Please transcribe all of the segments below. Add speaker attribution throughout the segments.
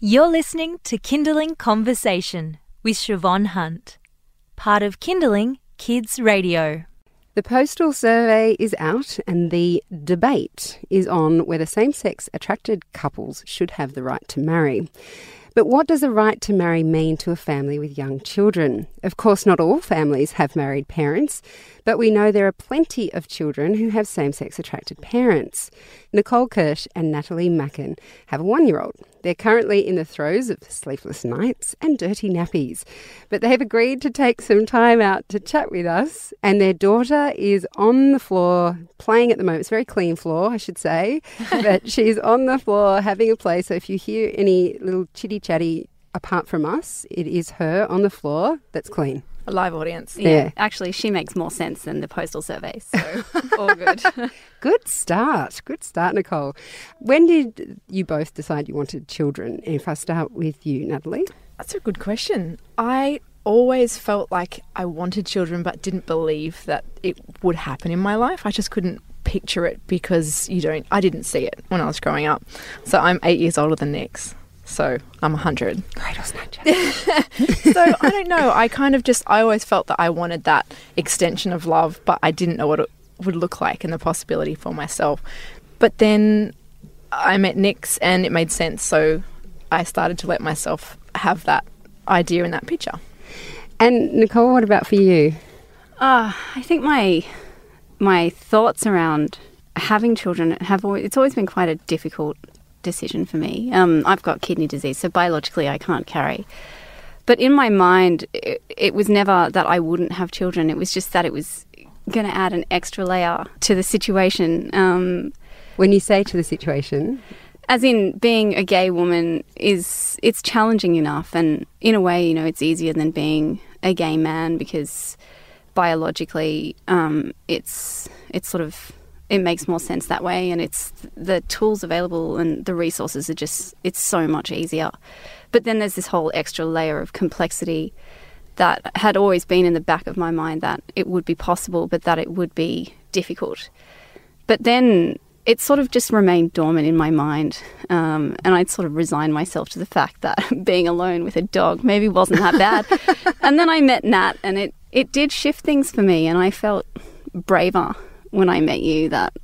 Speaker 1: You're listening to Kindling Conversation with Siobhan Hunt, part of Kindling Kids Radio.
Speaker 2: The postal survey is out, and the debate is on whether same sex attracted couples should have the right to marry. But what does a right to marry mean to a family with young children? Of course, not all families have married parents, but we know there are plenty of children who have same sex attracted parents. Nicole Kirsch and Natalie Macken have a one year old. They're currently in the throes of sleepless nights and dirty nappies, but they have agreed to take some time out to chat with us. And their daughter is on the floor playing at the moment. It's a very clean floor, I should say, but she's on the floor having a play. So if you hear any little chitty chatty apart from us, it is her on the floor that's clean.
Speaker 3: A live audience.
Speaker 2: Yeah.
Speaker 4: Yeah. Actually, she makes more sense than the postal survey. So all good.
Speaker 2: Good start. Good start, Nicole. When did you both decide you wanted children? If I start with you, Natalie.
Speaker 3: That's a good question. I always felt like I wanted children but didn't believe that it would happen in my life. I just couldn't picture it because you don't I didn't see it when I was growing up. So I'm 8 years older than Nix. So I'm 100.
Speaker 2: Cradle snatcher.
Speaker 3: so I don't know. I kind of just I always felt that I wanted that extension of love, but I didn't know what it would look like and the possibility for myself. But then I met Nix and it made sense, so I started to let myself have that idea in that picture.
Speaker 2: And Nicole, what about for you?
Speaker 4: Uh, I think my my thoughts around having children have always, it's always been quite a difficult decision for me. Um, I've got kidney disease, so biologically I can't carry. But in my mind, it, it was never that I wouldn't have children. It was just that it was going to add an extra layer to the situation. Um,
Speaker 2: When you say to the situation,
Speaker 4: as in being a gay woman is it's challenging enough and in a way you know it's easier than being a gay man because biologically um, it's it's sort of it makes more sense that way and it's the tools available and the resources are just it's so much easier but then there's this whole extra layer of complexity that had always been in the back of my mind that it would be possible but that it would be difficult but then it sort of just remained dormant in my mind. Um, and I'd sort of resigned myself to the fact that being alone with a dog maybe wasn't that bad. and then I met Nat, and it, it did shift things for me. And I felt braver when I met you that,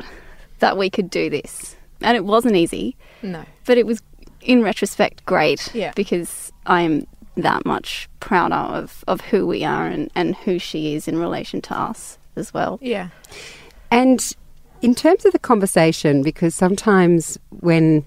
Speaker 4: that we could do this. And it wasn't easy,
Speaker 3: No.
Speaker 4: but it was, in retrospect, great
Speaker 3: Yeah.
Speaker 4: because I'm that much prouder of, of who we are and, and who she is in relation to us as well.
Speaker 3: Yeah.
Speaker 2: and in terms of the conversation, because sometimes when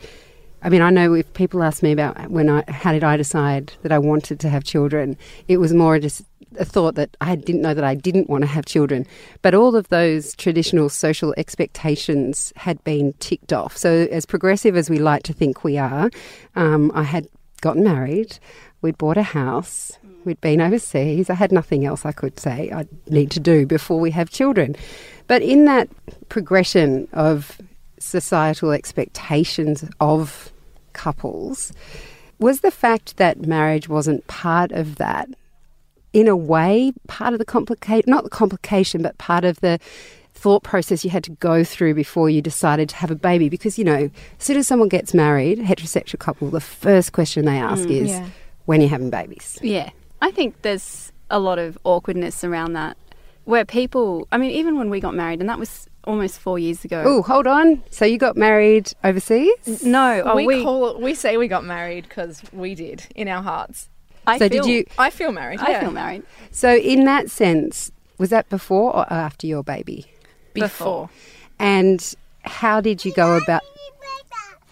Speaker 2: I mean, I know if people ask me about when I how did I decide that I wanted to have children, it was more just a thought that I didn't know that I didn't want to have children. But all of those traditional social expectations had been ticked off. So, as progressive as we like to think we are, um, I had gotten married, we'd bought a house, we'd been overseas. I had nothing else I could say I need to do before we have children. But in that progression of societal expectations of couples, was the fact that marriage wasn't part of that, in a way, part of the complicate not the complication, but part of the thought process you had to go through before you decided to have a baby? Because, you know, as soon as someone gets married, a heterosexual couple, the first question they ask mm, is,
Speaker 3: yeah.
Speaker 2: when are you having babies?
Speaker 4: Yeah. I think there's a lot of awkwardness around that where people, I mean, even when we got married, and that was almost four years ago.
Speaker 2: Oh, hold on. So you got married overseas?
Speaker 4: No, oh,
Speaker 3: we,
Speaker 4: we,
Speaker 3: call we say we got married because we did in our hearts.
Speaker 4: I
Speaker 2: So did you-
Speaker 3: I feel married.
Speaker 4: I
Speaker 3: yeah.
Speaker 4: feel married.
Speaker 2: So in that sense, was that before or after your baby?
Speaker 3: before.
Speaker 2: And how did you go about?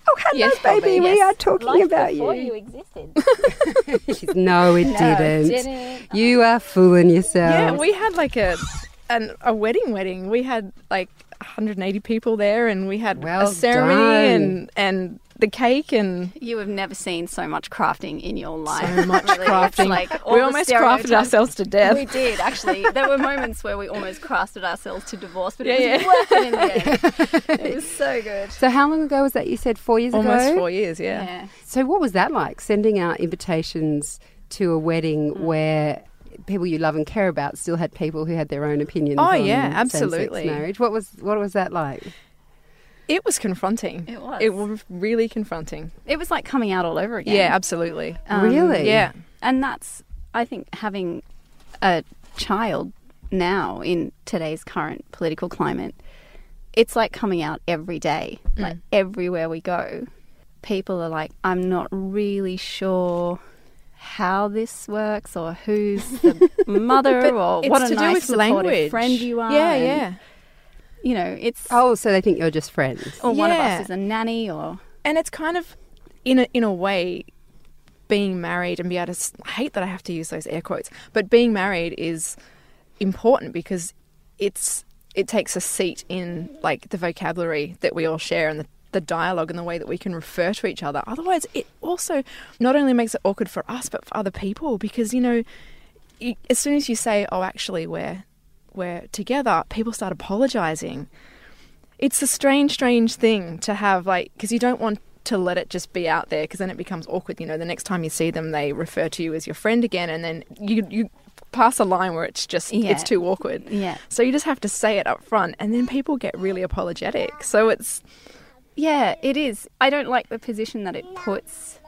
Speaker 2: Oh, hello,
Speaker 3: Yes,
Speaker 2: baby.
Speaker 3: Bobby,
Speaker 2: We are talking about you.
Speaker 4: Before
Speaker 2: you existed. No, it didn't.
Speaker 4: didn't.
Speaker 2: You are fooling yourself.
Speaker 3: Yeah, we had like a an, a wedding wedding. We had like 180 people there, and we had
Speaker 2: Well
Speaker 3: a ceremony
Speaker 2: done.
Speaker 3: and and the cake and
Speaker 4: You have never seen so much crafting in your life.
Speaker 3: so much
Speaker 4: Really,
Speaker 3: crafting.
Speaker 4: like
Speaker 3: we almost crafted ourselves to death.
Speaker 4: We did actually. There were moments where we almost crafted ourselves to divorce, but
Speaker 3: Yeah,
Speaker 4: it was worth it in the end. It was so good.
Speaker 2: So how long ago was that? You said four years ago?
Speaker 3: Almost four years, yeah.
Speaker 4: Yeah.
Speaker 2: So what was that like? Sending out invitations to a wedding
Speaker 3: Mm.
Speaker 2: where people you love and care about still had people who had their own opinions.
Speaker 3: Oh,
Speaker 2: on
Speaker 3: yeah, absolutely.
Speaker 2: marriage. What was what was that like?
Speaker 3: It was confronting.
Speaker 4: It was.
Speaker 3: It was really confronting.
Speaker 4: It was like coming out all over again.
Speaker 3: Yeah, absolutely.
Speaker 4: Um,
Speaker 2: Really?
Speaker 3: Yeah.
Speaker 4: And that's, I think, having a child now in today's current political climate, it's like coming out every day. Like everywhere we go, people are like, I'm not really sure how this works or who's the mother or what a
Speaker 3: to do
Speaker 4: nice
Speaker 3: with
Speaker 4: supportive
Speaker 3: language.
Speaker 4: friend you are.
Speaker 3: Yeah,
Speaker 4: and,
Speaker 3: yeah.
Speaker 4: You know, it's
Speaker 2: Oh, so they think you're just friends.
Speaker 4: or one of us is a nanny or
Speaker 3: and it's kind of in a, in a way being married and be able to s- I hate that I have to use those air quotes but being married is important because it's it takes a seat in like the vocabulary that we all share and the, the dialogue and the way that we can refer to each other otherwise it also not only makes it awkward for us but for other people because you know you, as soon as you say oh actually we're we're together people start apologizing it's a strange, strange thing to have, like, because you don't want to let it just be out there, because then it becomes awkward. You know, the next time you see them, they refer to you as your friend again, and then you you pass a line where it's just
Speaker 4: Yeah.
Speaker 3: it's too awkward.
Speaker 4: yeah.
Speaker 3: So you just have to say it up front, and then people get really apologetic. So it's
Speaker 4: Yeah, it is. I don't like the position that it puts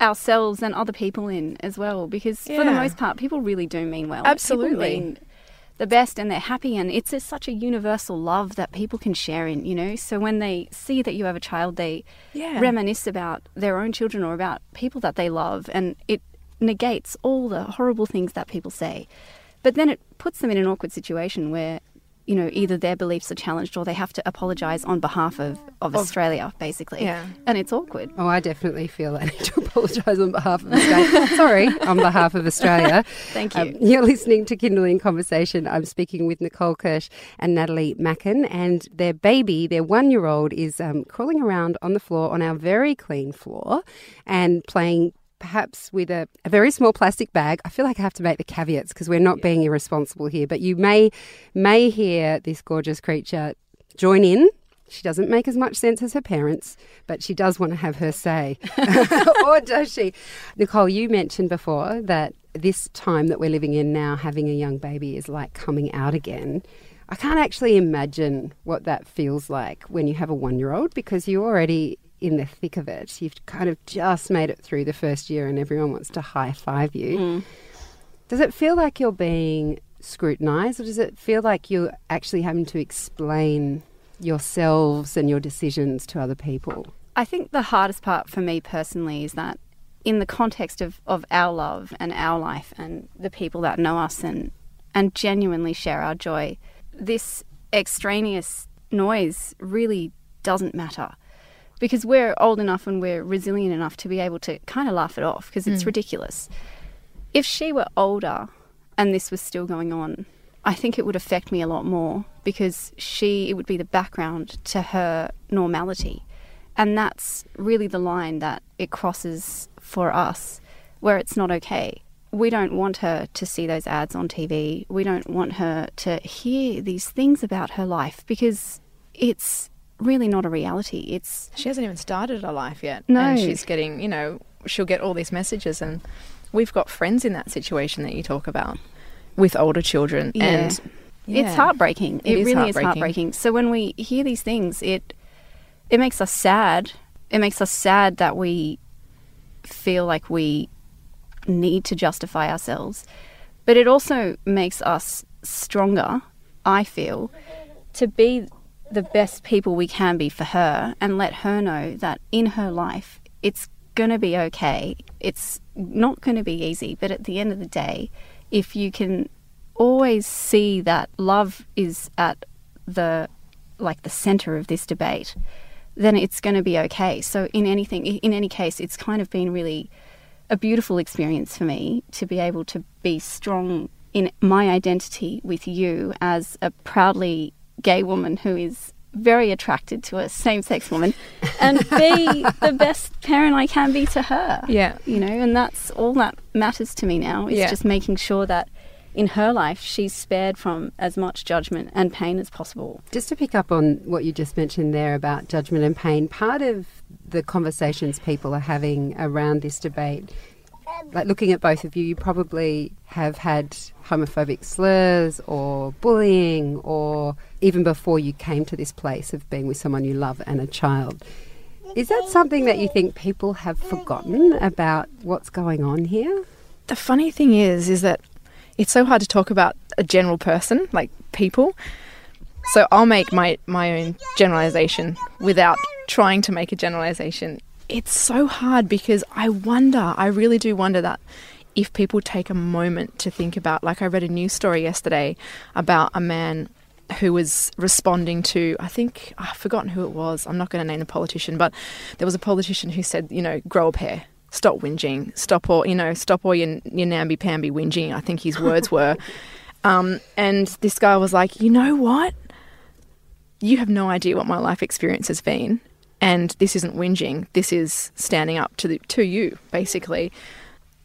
Speaker 4: ourselves and other people in as well because for the most part people really do mean well.
Speaker 3: Absolutely.
Speaker 4: Mean the best and they're happy and it's a, such a universal love that people can share in, you know. So when they see that you have a child they
Speaker 3: yeah,
Speaker 4: reminisce about their own children or about people that they love and it negates all the horrible things that people say. But then it puts them in an awkward situation where, you know, either their beliefs are challenged or they have to apologise on behalf of, of, Australia, basically.
Speaker 3: Yeah.
Speaker 4: And it's awkward.
Speaker 2: Oh, I definitely feel I need to apologise on behalf of Australia. Sorry, on behalf of Australia.
Speaker 4: Thank you.
Speaker 2: Um, you're listening to Kindling Conversation. I'm speaking with Nicole Kirsch and Natalie Macken, and their baby, their one year old, is um, crawling around on the floor on our very clean floor and playing. Perhaps with a, a very small plastic bag. I feel like I have to make the caveats because we're not being irresponsible here. But you may may hear this gorgeous creature join in. She doesn't make as much sense as her parents, but she does want to have her say. or does she? Nicole, you mentioned before that this time that we're living in now, having a young baby is like coming out again. I can't actually imagine what that feels like when you have a one year old because you're already in the thick of it. You've kind of just made it through the first year and everyone wants to high five you. Hmm. Does it feel like you're being scrutinized or does it feel like you're actually having to explain yourselves and your decisions to other people?
Speaker 4: I think the hardest part for me personally is that in the context of, of our love and our life and the people that know us and, and genuinely share our joy, this extraneous noise really doesn't matter because we're old enough and we're resilient enough to be able to kind of laugh it off because it's mm. ridiculous. If she were older and this was still going on, I think it would affect me a lot more because she, it would be the background to her normality. And that's really the line that it crosses for us where it's not okay. We don't want her to see those ads on TV. We don't want her to hear these things about her life because it's really not a reality. It's
Speaker 3: she hasn't even started her life yet.
Speaker 4: No.
Speaker 3: and she's getting you know she'll get all these messages, and we've got friends in that situation that you talk about with older children,
Speaker 4: Yeah.
Speaker 3: and
Speaker 4: It's heartbreaking.
Speaker 3: It
Speaker 4: It,
Speaker 3: is
Speaker 4: really
Speaker 3: heartbreaking.
Speaker 4: is heartbreaking. So when we hear these things, it it makes us sad. It makes us sad that we feel like we need to justify ourselves. But it also makes us stronger, I feel, to be the best people we can be for her and let her know that in her life it's going to be okay. It's not going to be easy, but at the end of the day, if you can always see that love is at the like the center of this debate, then it's going to be okay. So in anything in any case, it's kind of been really a beautiful experience for me to be able to be strong in my identity with you as a proudly gay woman who is very attracted to a same sex woman and be the best parent I can be to her.
Speaker 3: Yeah.
Speaker 4: You know, and that's all that matters to me now is
Speaker 3: Yeah.
Speaker 4: just making sure that in her life she's spared from as much judgment and pain as possible.
Speaker 2: Just to pick up on what you just mentioned there about judgment and pain, part of the conversations people are having around this debate like looking at both of you, you probably have had homophobic slurs or bullying, or even before you came to this place of being with someone you love and a child. Is that something that you think people have forgotten about what's going on here?
Speaker 3: The funny thing is, is that it's so hard to talk about a general person, like people. So I'll make my, my own generalization without trying to make a generalization. It's so hard because I wonder, I really do wonder that if people take a moment to think about, like I read a news story yesterday about a man who was responding to, I think, I've forgotten who it was. I'm not going to name the politician, but there was a politician who said, you know, grow a pair, stop whinging, stop all, you know, stop all your, your namby pamby whinging. I think his words were. Um, and this guy was like, you know what? You have no idea what my life experience has been. And this isn't whinging. This is standing up to the, to you, basically.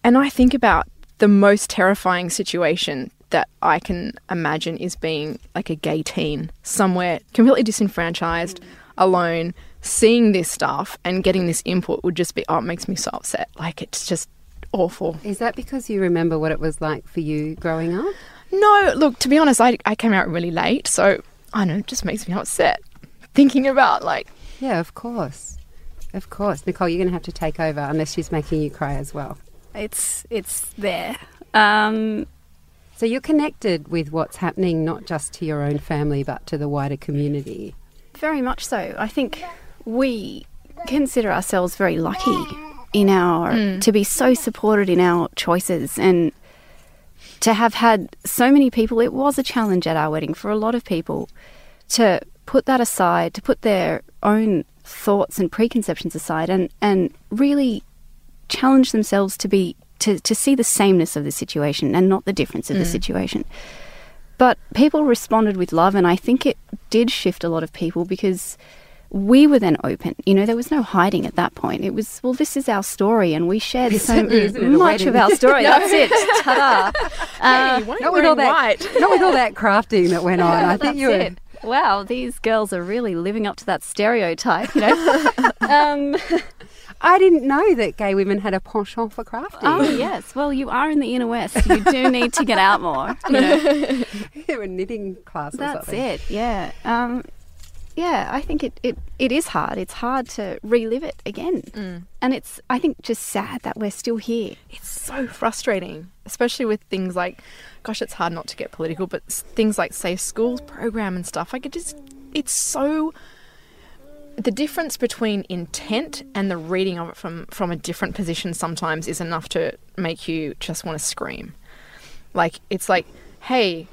Speaker 3: And I think about the most terrifying situation that I can imagine is being like a gay teen somewhere completely disenfranchised, alone, seeing this stuff and getting this input would just be, oh, it makes me so upset. Like, it's just awful.
Speaker 2: Is that because you remember what it was like for you growing up?
Speaker 3: No, look, to be honest, I, I came out really late, so I know it just makes me upset thinking about like.
Speaker 2: Yeah, of course. Of course. Nicole, you're going to have to take over unless she's making you cry as well.
Speaker 4: It's it's there. Um,
Speaker 2: So you're connected with what's happening not just to your own family but to the wider community.
Speaker 4: Very much so. I think we consider ourselves very lucky in our to be so supported in our choices and to have had so many people. It was a challenge at our wedding for a lot of people to put that aside, to put their own thoughts and preconceptions aside, and and really challenge themselves to be to, to see the sameness of the situation and not the difference of the mm. situation. But people responded with love, and I think it did shift a lot of people because we were then open. You know, there was no hiding at that point. It was, well, this is our story, and we shared so
Speaker 2: certainly isn't at a
Speaker 4: much of our story. That's it. Ta
Speaker 3: Hey, why are you
Speaker 2: Not with all that,
Speaker 3: white?
Speaker 2: not with all that crafting that went on. I think you were.
Speaker 4: Wow, these girls are really living up to that stereotype, you know. um,
Speaker 2: I didn't know that gay women had a penchant for crafting.
Speaker 4: oh yes, well you are in the inner west. You do need to get out more. You know,
Speaker 2: they were knitting classes.
Speaker 4: that's it. Yeah, um, yeah. I think it, it it is hard. It's hard to relive it again, mm. and it's I think just sad that we're still here.
Speaker 3: It's so frustrating, especially with things like, gosh, it's hard not to get political, but things like safe schools program and stuff. Like it just, it's so. The difference between intent and the reading of it from from a different position sometimes is enough to make you just want to scream. Like it's like, hey,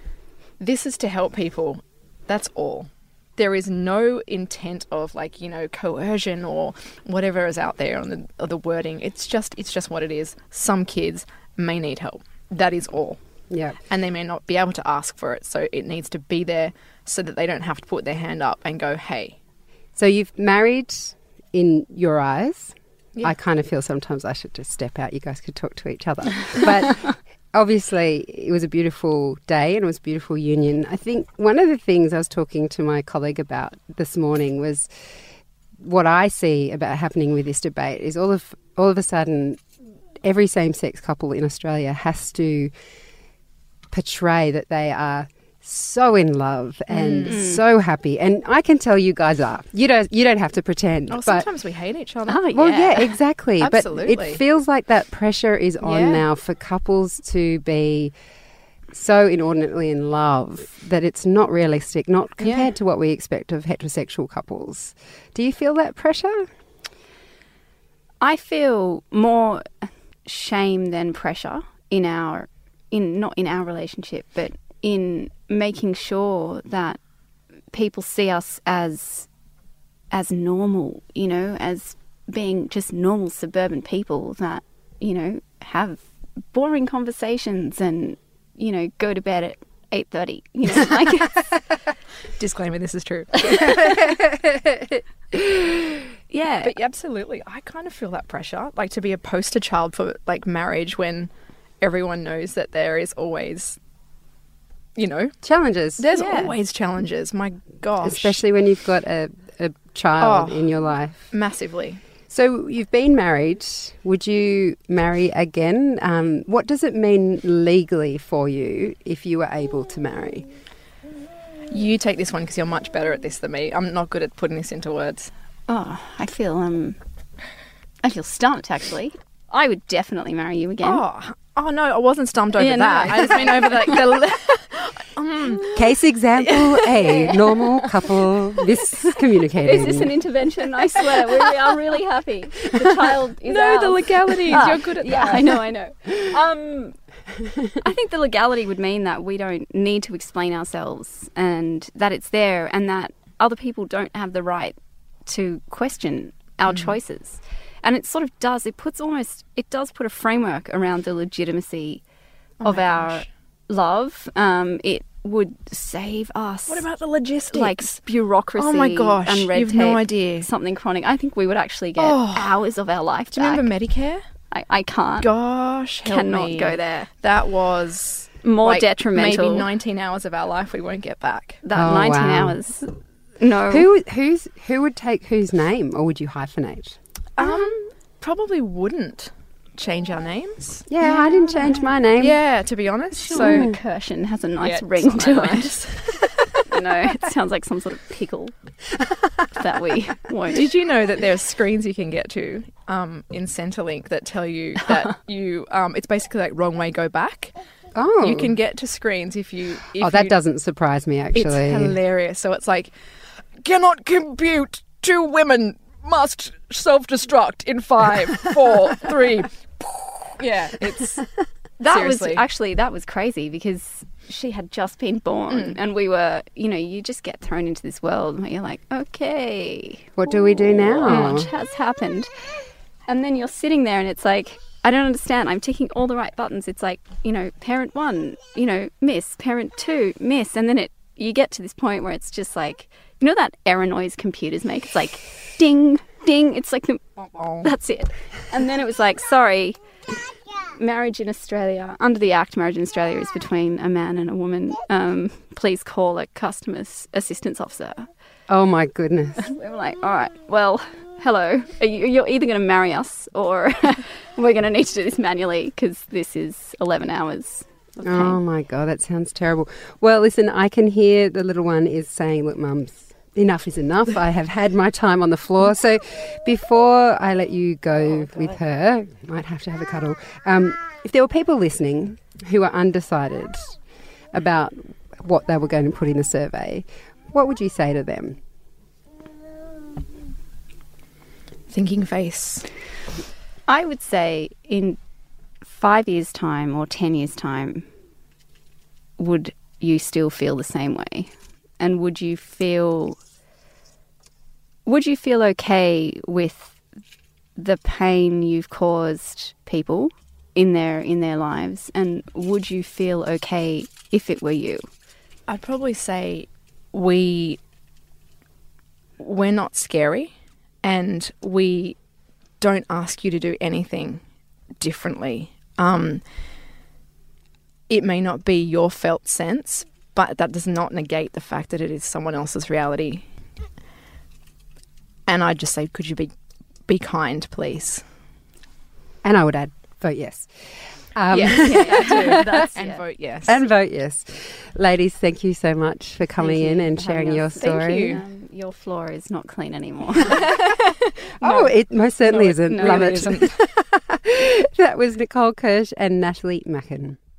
Speaker 3: this is to help people. That's all. There is no intent of like you know coercion or whatever is out there on the or the wording. It's just it's just what it is. Some kids may need help. That is all,
Speaker 2: Yeah.
Speaker 3: and they may not be able to ask for it. So it needs to be there so that they don't have to put their hand up and go, "Hey,
Speaker 2: So you've married in your eyes.
Speaker 3: Yeah.
Speaker 2: I kind of feel sometimes I should just step out. You guys could talk to each other. But obviously, it was a beautiful day and it was beautiful union. I think one of the things I was talking to my colleague about this morning was what I see about happening with this debate is all of all of a sudden every same-sex couple in Australia has to portray that they are so in love and mm. so happy and I can tell you guys are you don't you don't have to pretend
Speaker 3: oh,
Speaker 2: but
Speaker 3: sometimes we hate each other."
Speaker 4: Oh,
Speaker 2: well, yeah, exactly.
Speaker 3: Absolutely.
Speaker 2: But it feels like that pressure is on
Speaker 3: Yeah.
Speaker 2: now for couples to be so inordinately in love that it's not realistic, not compared
Speaker 3: Yeah.
Speaker 2: to what we expect of heterosexual couples. Do you feel that pressure?
Speaker 4: I feel more shame than pressure in our in not in our relationship, but in making sure that people see us as as normal, you know, as being just normal suburban people that, you know, have boring conversations and, you know, go to bed at eight thirty. You know, like
Speaker 3: Disclaimer: This is true.
Speaker 4: yeah.
Speaker 3: But absolutely, I kind of feel that pressure, like to be a poster child for like marriage when everyone knows that there is always, you know,
Speaker 2: Challenges,
Speaker 3: there's
Speaker 4: Yeah.
Speaker 3: always challenges. My gosh,
Speaker 2: especially when you've got a, a child
Speaker 3: Oh.
Speaker 2: in your life.
Speaker 3: massively.
Speaker 2: So you've been married. Would you marry again? Um, what does it mean legally for you if you were able to marry?
Speaker 3: You take this one because you're much better at this than me. I'm not good at putting this into words.
Speaker 4: Oh, I feel um, I feel stumped. Actually, I would definitely marry you again.
Speaker 3: Oh, oh no, I wasn't stumped over
Speaker 4: Yeah, no.
Speaker 3: that. I just mean over like the.
Speaker 2: Case example A: normal couple miscommunicating.
Speaker 4: Is this an intervention? I swear, we are really happy. The child is
Speaker 3: no, the
Speaker 4: ours.
Speaker 3: legalities.
Speaker 4: Ah,
Speaker 3: You're good at
Speaker 4: yeah,
Speaker 3: that.
Speaker 4: I know, I know. Um, I think the legality would mean that we don't need to explain ourselves and that it's there and that other people don't have the right to question our
Speaker 3: Mm.
Speaker 4: choices. And it sort of does, it puts almost, it does put a framework around the legitimacy
Speaker 3: Oh
Speaker 4: of our love. Um, it would save us.
Speaker 3: What about the logistics?
Speaker 4: like bureaucracy
Speaker 3: Oh my gosh,
Speaker 4: and red
Speaker 3: you've
Speaker 4: tape,
Speaker 3: no idea.
Speaker 4: something chronic. I think we would actually get
Speaker 3: Oh.
Speaker 4: hours of our life
Speaker 3: Do you
Speaker 4: back.
Speaker 3: remember Medicare?
Speaker 4: I, I can't.
Speaker 3: Gosh, help
Speaker 4: cannot
Speaker 3: me.
Speaker 4: go there.
Speaker 3: That was
Speaker 4: More
Speaker 3: like,
Speaker 4: detrimental.
Speaker 3: Maybe 19 hours of our life we won't get back.
Speaker 4: That
Speaker 2: Oh,
Speaker 4: 19
Speaker 2: wow.
Speaker 4: hours. No.
Speaker 2: Who who's who would take whose name, or would you hyphenate?
Speaker 3: Um, probably wouldn't change our names.
Speaker 2: Yeah, I didn't change my name.
Speaker 3: Yeah, to be honest.
Speaker 4: So
Speaker 3: So
Speaker 4: Kirshen has a nice
Speaker 3: Yeah,
Speaker 4: ring to
Speaker 3: that
Speaker 4: it.
Speaker 3: nice.
Speaker 4: no, it sounds like some sort of pickle that we won't.
Speaker 3: Did you know that there are screens you can get to um, in Centrelink that tell you that you um, it's basically like wrong way go back.
Speaker 2: Oh,
Speaker 3: You can get to screens if you. If
Speaker 2: oh, that
Speaker 3: you-
Speaker 2: doesn't surprise me actually.
Speaker 3: It's hilarious. So it's like cannot compute. Two women must self-destruct in five, four, three. Yeah, it's
Speaker 4: That
Speaker 3: Seriously.
Speaker 4: was actually that was crazy because she had just been born mm. and we were, you know, you just get thrown into this world where you're like, okay,
Speaker 2: What do we do now?
Speaker 4: much has happened. And then you're sitting there and it's like, I don't understand. I'm ticking all the right buttons. It's like, you know, parent one, you know, miss, parent two, miss. And then it you get to this point where it's just like, you know that error noise computers make? It's like ding, ding. It's like the, that's it. And then it was like, sorry, marriage in Australia, under the Act, marriage in Australia is between a man and a woman. Um, please call a customer assistance officer.
Speaker 2: Oh my goodness.
Speaker 4: We were like, all right, well, hello. Are you, you're either going to marry us or we're going to need to do this manually because this is 11 hours pain.
Speaker 2: Oh my god, that sounds terrible. Well, listen, I can hear the little one is saying, "Look, mums, enough is enough. I have had my time on the floor." So, before I let you go with her, I might have to have a cuddle. Um, if there were people listening who are undecided about what they were going to put in the survey, what would you say to them?
Speaker 3: thinking face.
Speaker 4: I would say in five years' time or 10 years' time, would you still feel the same way? And would you feel would you feel okay with the pain you've caused people in their in their lives and would you feel okay if it were you?
Speaker 3: I'd probably say we we're not scary and we don't ask you to do anything differently. Um, it may not be your felt sense, but that does not negate the fact that it is someone else's reality. And I'd just say, could you be be kind, please?
Speaker 2: And I would add, vote yes. Um,
Speaker 3: yeah, yeah, that.
Speaker 4: That's
Speaker 3: and
Speaker 4: yeah.
Speaker 3: vote yes.
Speaker 2: And vote yes. Ladies, thank you so much for coming in and sharing your
Speaker 4: us.
Speaker 3: Thank
Speaker 2: story.
Speaker 3: you.
Speaker 4: Um, your floor is not clean anymore.
Speaker 2: Oh, it most certainly
Speaker 3: No, it-
Speaker 2: isn't.
Speaker 3: no,
Speaker 2: Love
Speaker 3: it
Speaker 2: it.
Speaker 3: isn't.
Speaker 2: that was Nicole Kirsch and Natalie Macken.